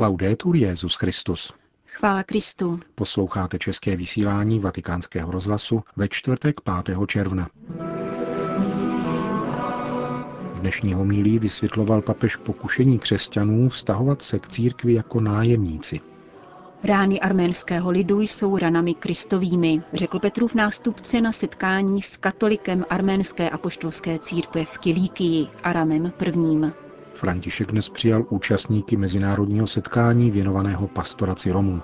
Laudetur Jezus Christus. Chvála Kristu. Posloucháte české vysílání Vatikánského rozhlasu ve čtvrtek 5. června. V dnešní homílii vysvětloval papež pokušení křesťanů vztahovat se k církvi jako nájemníci. Rány arménského lidu jsou ranami kristovými, řekl Petrův nástupce na setkání s katolikem arménské apoštolské církve v Kilíkii, Aramem I. František dnes přijal účastníky mezinárodního setkání věnovaného pastoraci Romů.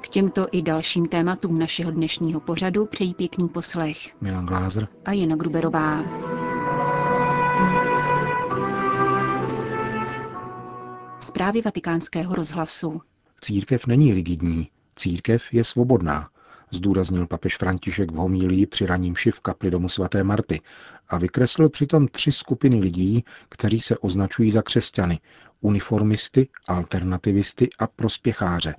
K těmto i dalším tématům našeho dnešního pořadu přejí pěkný poslech Milan Glázer a Jana Gruberová. Zprávy vatikánského rozhlasu. Církev není rigidní, církev je svobodná, zdůraznil papež František v homílii při raním v kapli domu svaté Marty a vykreslil přitom tři skupiny lidí, kteří se označují za křesťany, uniformisty, alternativisty a prospěcháře.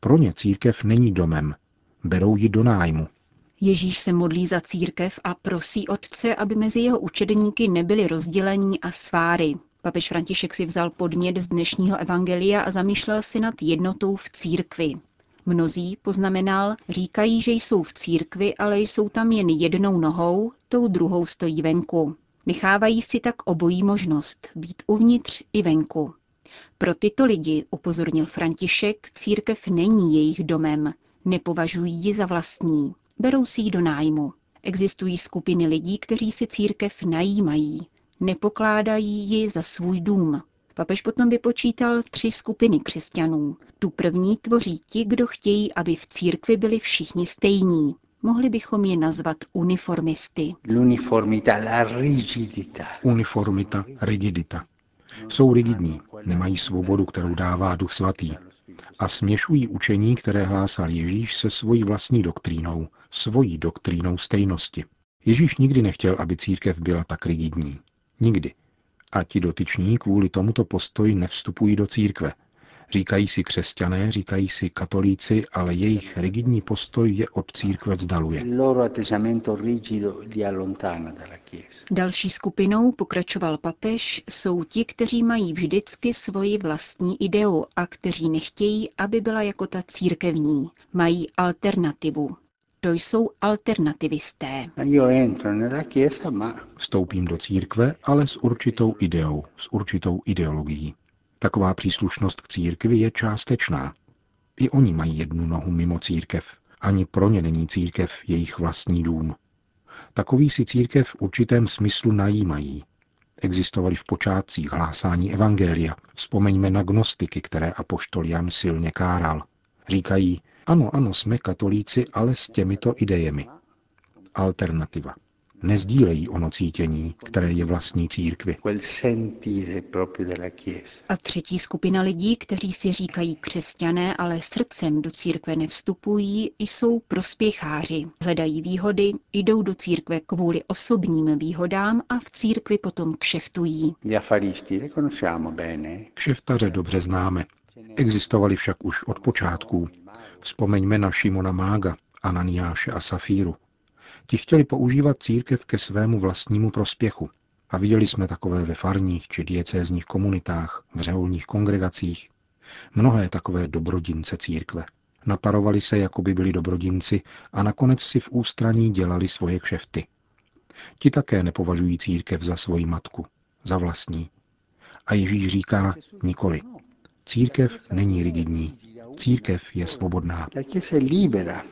Pro ně církev není domem, berou ji do nájmu. Ježíš se modlí za církev a prosí Otce, aby mezi jeho učedníky nebyly rozdělení a sváry. Papež František si vzal podnět z dnešního evangelia a zamýšlel si nad jednotou v církvi. Mnozí, poznamenal, říkají, že jsou v církvi, ale jsou tam jen jednou nohou, tou druhou stojí venku. Nechávají si tak obojí možnost být uvnitř i venku. Pro tyto lidi, upozornil František, církev není jejich domem, nepovažují ji za vlastní, berou si ji do nájmu. Existují skupiny lidí, kteří si církev najímají, nepokládají ji za svůj dům. Papež potom vypočítal tři skupiny křesťanů. Tu první tvoří ti, kdo chtějí, aby v církvi byli všichni stejní. Mohli bychom je nazvat uniformisty. Uniformita, rigidita. Jsou rigidní, nemají svobodu, kterou dává Duch Svatý. A směšují učení, které hlásal Ježíš se svojí vlastní doktrínou, svojí doktrínou stejnosti. Ježíš nikdy nechtěl, aby církev byla tak rigidní. Nikdy. A ti dotyční kvůli tomuto postoji nevstupují do církve. Říkají si křesťané, říkají si katolíci, ale jejich rigidní postoj je od církve vzdaluje. Další skupinou, pokračoval papež, jsou ti, kteří mají vždycky svoji vlastní ideu a kteří nechtějí, aby byla jako ta církevní. Mají alternativu, to jsou alternativisté. Vstoupím do církve, ale s určitou ideou, s určitou ideologií. Taková příslušnost k církvi je částečná. I oni mají jednu nohu mimo církev. Ani pro ně není církev jejich vlastní dům. Takový si církev v určitém smyslu najímají. Existovali v počátcích hlásání Evangelia. Vzpomeňme na gnostiky, které apoštol Jan silně káral. Říkají, ano, ano, jsme katolíci, ale s těmito idejemi. Alternativa. Nezdílejí ono cítění, které je vlastní církvi. A třetí skupina lidí, kteří si říkají křesťané, ale srdcem do církve nevstupují, jsou prospěcháři. Hledají výhody, jdou do církve kvůli osobním výhodám a v církvi potom kšeftují. Kšeftaře dobře známe. Existovali však už od počátků. Vzpomeňme na Šimona Mága, Ananiáše a Safíru. Ti chtěli používat církev ke svému vlastnímu prospěchu. A viděli jsme takové ve farních či diecézních komunitách, v řeholních kongregacích. Mnohé takové dobrodince církve. Naparovali se, jako by byli dobrodinci a nakonec si v ústraní dělali svoje kšefty. Ti také nepovažují církev za svoji matku, za vlastní. A Ježíš říká nikoli. Církev není rigidní, Církev je svobodná.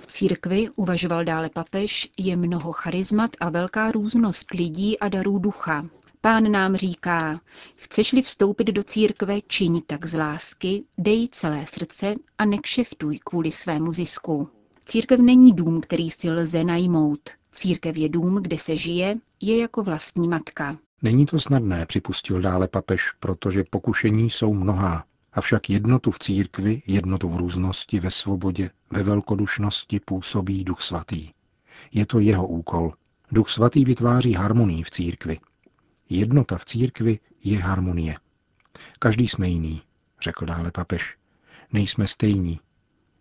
V církvi, uvažoval dále papež, je mnoho charizmat a velká různost lidí a darů ducha. Pán nám říká, chceš-li vstoupit do církve, čiň tak z lásky, dej celé srdce a nekšeftuj kvůli svému zisku. Církev není dům, který si lze najmout. Církev je dům, kde se žije, je jako vlastní matka. Není to snadné, připustil dále papež, protože pokušení jsou mnohá. Avšak jednotu v církvi, jednotu v různosti, ve svobodě, ve velkodušnosti působí Duch Svatý. Je to jeho úkol. Duch Svatý vytváří harmonii v církvi. Jednota v církvi je harmonie. Každý jsme jiný, řekl dále papež. Nejsme stejní.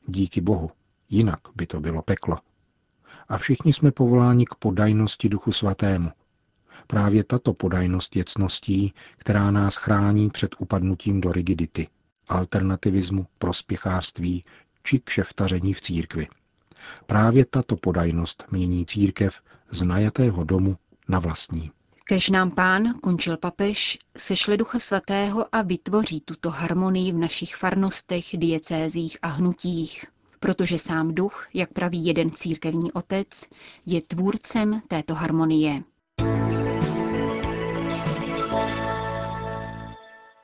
Díky Bohu. Jinak by to bylo peklo. A všichni jsme povoláni k podajnosti Duchu Svatému. Právě tato podajnost je cností, která nás chrání před upadnutím do rigidity – alternativismu, prospěchářství či kšeftaření v církvi. Právě tato podajnost mění církev z najatého domu na vlastní. Kež nám pán, končil papež, sešle ducha svatého a vytvoří tuto harmonii v našich farnostech, diecézích a hnutích. Protože sám duch, jak praví jeden církevní otec, je tvůrcem této harmonie.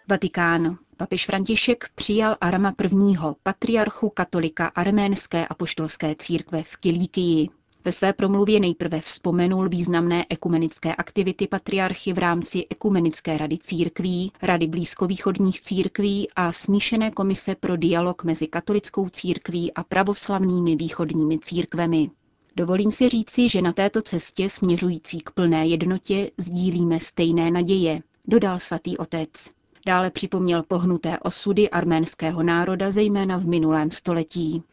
Vatikán. Papež František přijal Arama I., patriarchu katolika arménské apoštolské církve v Kilíkii. Ve své promluvě nejprve vzpomenul významné ekumenické aktivity patriarchy v rámci Ekumenické rady církví, Rady blízkovýchodních církví a smíšené komise pro dialog mezi katolickou církví a pravoslavnými východními církvemi. Dovolím si říci, že na této cestě směřující k plné jednotě sdílíme stejné naděje, dodal svatý otec. Dále připomněl pohnuté osudy arménského národa, zejména v minulém století.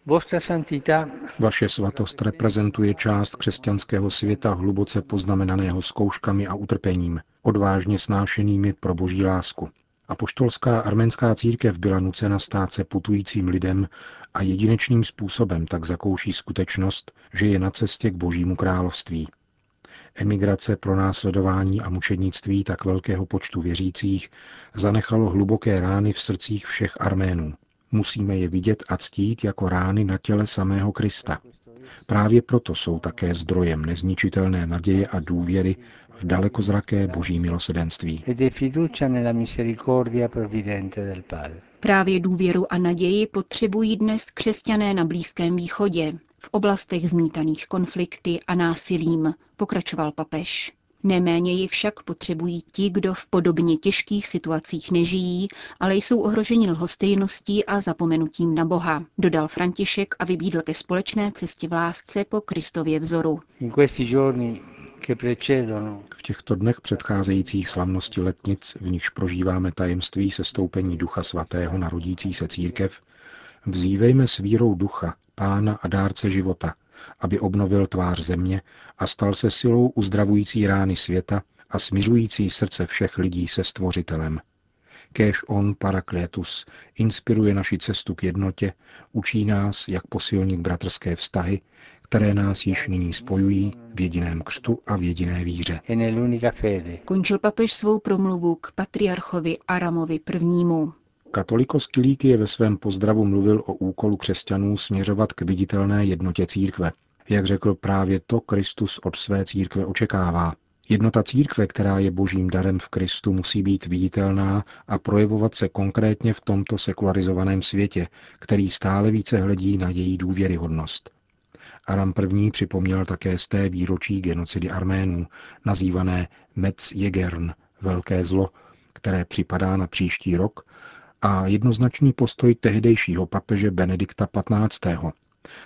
Vaše svatost reprezentuje část křesťanského světa hluboce poznamenaného zkouškami a utrpením, odvážně snášenými pro boží lásku. Apoštolská arménská církev byla nucena stát se putujícím lidem a jedinečným způsobem tak zakouší skutečnost, že je na cestě k božímu království. Emigrace, pronásledování a mučednictví tak velkého počtu věřících zanechalo hluboké rány v srdcích všech Arménů. Musíme je vidět a ctít jako rány na těle samého Krista. Právě proto jsou také zdrojem nezničitelné naděje a důvěry v dalekozraké boží milosedenství. Právě důvěru a naději potřebují dnes křesťané na Blízkém východě, v oblastech zmítaných konflikty a násilím, pokračoval papež. Neméně ji však potřebují ti, kdo v podobně těžkých situacích nežijí, ale jsou ohroženi lhostejností a zapomenutím na Boha, dodal František a vybídl ke společné cestě v lásce po Kristově vzoru. V těchto dnech předcházejících slavnosti letnic, v nichž prožíváme tajemství sestoupení Ducha Svatého na rodící se církev, vzívejme s vírou Ducha, Pána a dárce života, aby obnovil tvář země a stal se silou uzdravující rány světa a smiřující srdce všech lidí se stvořitelem. Kéž on, Parakletus, inspiruje naši cestu k jednotě, učí nás, jak posilnit bratrské vztahy, které nás již nyní spojují v jediném křtu a v jediné víře. Končil papež svou promluvu k patriarchovi Aramovi I. Katolikos Kilíky ve svém pozdravu mluvil o úkolu křesťanů směřovat k viditelné jednotě církve. Jak řekl, právě to Kristus od své církve očekává. Jednota církve, která je božím darem v Kristu, musí být viditelná a projevovat se konkrétně v tomto sekularizovaném světě, který stále více hledí na její důvěryhodnost. Aram I. připomněl také z té výročí genocidy Arménů, nazývané Metz Jegern, velké zlo, které připadá na příští rok a jednoznačný postoj tehdejšího papeže Benedikta XV.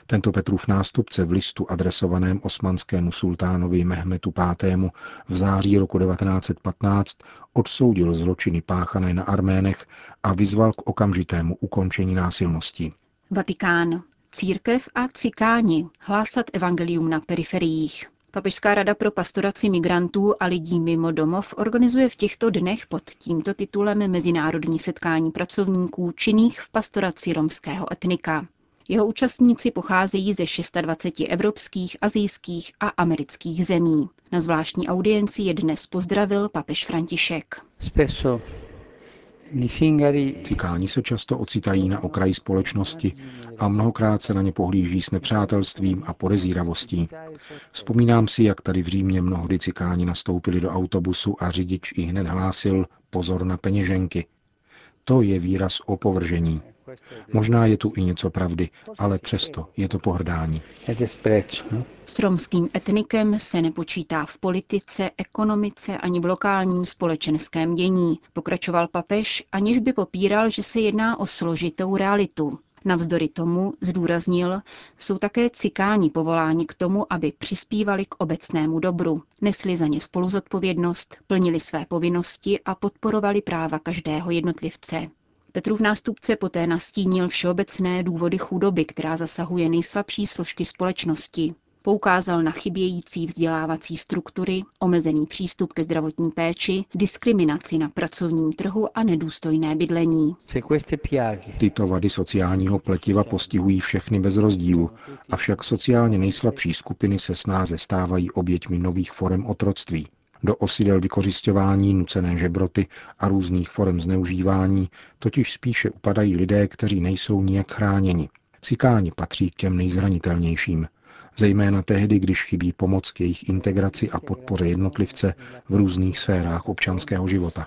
Tento Petrův nástupce v listu adresovaném osmanskému sultánovi Mehmetu V. v září roku 1915 odsoudil zločiny páchané na Arménech a vyzval k okamžitému ukončení násilností. Vatikán. Církev a cikáni hlásat evangelium na periferiích. Papežská rada pro pastoraci migrantů a lidí mimo domov organizuje v těchto dnech pod tímto titulem mezinárodní setkání pracovníků činných v pastoraci romského etnika. Jeho účastníci pocházejí ze 26 evropských, azijských a amerických zemí. Na zvláštní audienci je dnes pozdravil papež František. Cikáni se často ocitají na okraji společnosti a mnohokrát se na ně pohlíží s nepřátelstvím a podezíravostí. Vzpomínám si, jak tady v Římě mnohdy cikáni nastoupili do autobusu a řidič i hned hlásil pozor na peněženky. To je výraz opovržení. Možná je tu i něco pravdy, ale přesto je to pohrdání. S romským etnikem se nepočítá v politice, ekonomice ani v lokálním společenském dění, pokračoval papež, aniž by popíral, že se jedná o složitou realitu. Navzdory tomu, zdůraznil, jsou také cikáni povoláni k tomu, aby přispívali k obecnému dobru, nesli za ně spoluzodpovědnost, plnili své povinnosti a podporovali práva každého jednotlivce. Petrův nástupce poté nastínil všeobecné důvody chudoby, která zasahuje nejslabší složky společnosti. Poukázal na chybějící vzdělávací struktury, omezený přístup ke zdravotní péči, diskriminaci na pracovním trhu a nedůstojné bydlení. Tyto vady sociálního pletiva postihují všechny bez rozdílu, avšak sociálně nejslabší skupiny se snáze stávají oběťmi nových forem otroctví. Do osidel vykořišťování, nucené žebroty a různých forem zneužívání totiž spíše upadají lidé, kteří nejsou nijak chráněni. Cikáni patří k těm nejzranitelnějším, zejména tehdy, když chybí pomoc k jejich integraci a podpoře jednotlivce v různých sférách občanského života.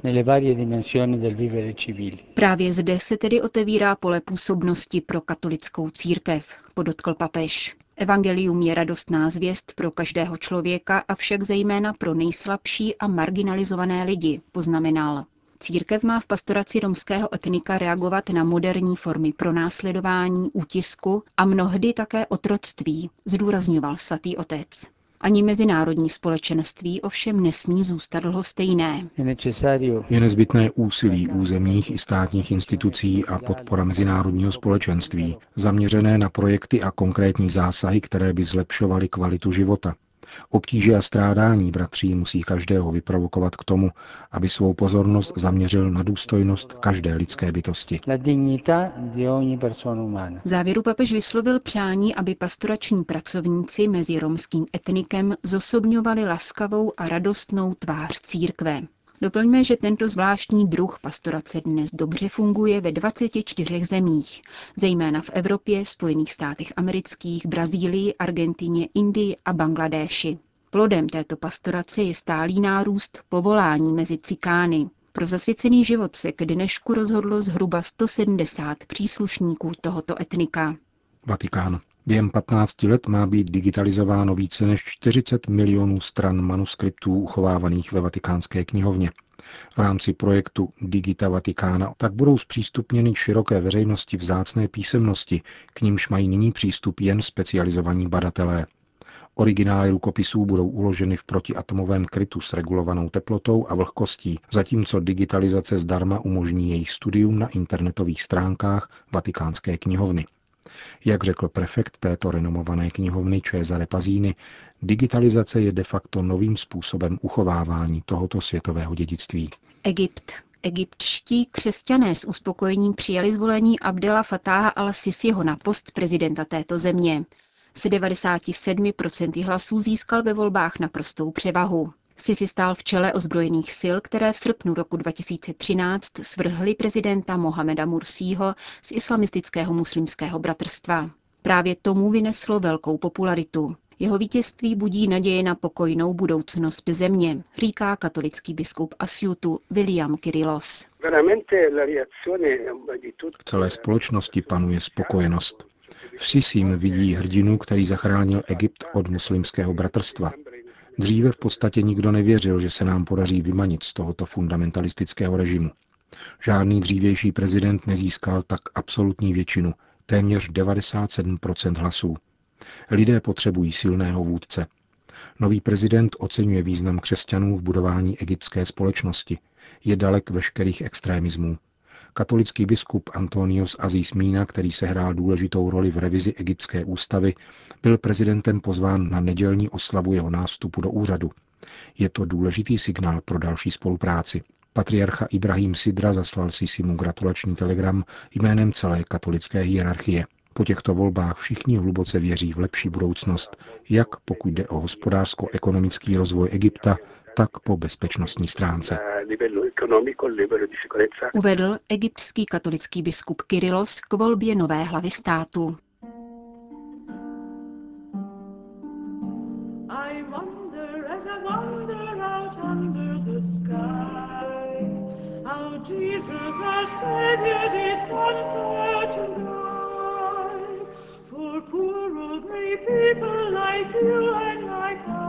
Právě zde se tedy otevírá pole působnosti pro katolickou církev, podotkl papež. Evangelium je radostná zvěst pro každého člověka, avšak zejména pro nejslabší a marginalizované lidi, poznamenal. Církev má v pastoraci romského etnika reagovat na moderní formy pronásledování, útisku a mnohdy také otroctví, zdůrazňoval svatý otec. Ani mezinárodní společenství ovšem nesmí zůstat lhostejné. Je nezbytné úsilí územních i státních institucí a podpora mezinárodního společenství, zaměřené na projekty a konkrétní zásahy, které by zlepšovaly kvalitu života, Obtíže a strádání bratří musí každého vyprovokovat k tomu, aby svou pozornost zaměřil na důstojnost každé lidské bytosti. V závěru papež vyslovil přání, aby pastorační pracovníci mezi romským etnikem zosobňovali laskavou a radostnou tvář církve. Doplňme, že tento zvláštní druh pastorace dnes dobře funguje ve 24 zemích, zejména v Evropě, Spojených státech amerických, Brazílii, Argentině, Indii a Bangladéši. Plodem této pastorace je stálý nárůst povolání mezi cikány. Pro zasvěcený život se k dnešku rozhodlo zhruba 170 příslušníků tohoto etnika. Vatikán. Během 15 let má být digitalizováno více než 40 milionů stran manuskriptů uchovávaných ve vatikánské knihovně. V rámci projektu Digita Vatikána tak budou zpřístupněny široké veřejnosti vzácné písemnosti, k nímž mají nyní přístup jen specializovaní badatelé. Originály rukopisů budou uloženy v protiatomovém krytu s regulovanou teplotou a vlhkostí, zatímco digitalizace zdarma umožní jejich studium na internetových stránkách Vatikánské knihovny. Jak řekl prefekt této renomované knihovny Cesare Pazini, digitalizace je de facto novým způsobem uchovávání tohoto světového dědictví. Egypt. Egyptští křesťané s uspokojením přijali zvolení Abdela Fatáha al-Sisiho na post prezidenta této země. S 97% hlasů získal ve volbách naprostou převahu. Sisi stál v čele ozbrojených sil, které v srpnu roku 2013 svrhly prezidenta Mohameda Mursího z islamistického muslimského bratrstva. Právě tomu vyneslo velkou popularitu. Jeho vítězství budí naděje na pokojnou budoucnost země, říká katolický biskup Asiutu William Kyrillos. V celé společnosti panuje spokojenost. V Sisim vidí hrdinu, který zachránil Egypt od muslimského bratrstva. Dříve v podstatě nikdo nevěřil, že se nám podaří vymanit z tohoto fundamentalistického režimu. Žádný dřívější prezident nezískal tak absolutní většinu, téměř 97% hlasů. Lidé potřebují silného vůdce. Nový prezident oceňuje význam křesťanů v budování egyptské společnosti. Je dalek veškerých extrémismů. Katolický biskup Antonios Aziz Mína, který sehrál důležitou roli v revizi egyptské ústavy, byl prezidentem pozván na nedělní oslavu jeho nástupu do úřadu. Je to důležitý signál pro další spolupráci. Patriarcha Ibrahim Sidra zaslal Sisimu gratulační telegram jménem celé katolické hierarchie. Po těchto volbách všichni hluboce věří v lepší budoucnost, jak pokud jde o hospodářsko-ekonomický rozvoj Egypta, tak po bezpečnostní stránce. Uvedl egyptský katolický biskup Kyrilos k volbě nové hlavy státu. Jesus, our Savior, did comfort and die for poor old people like you and like I.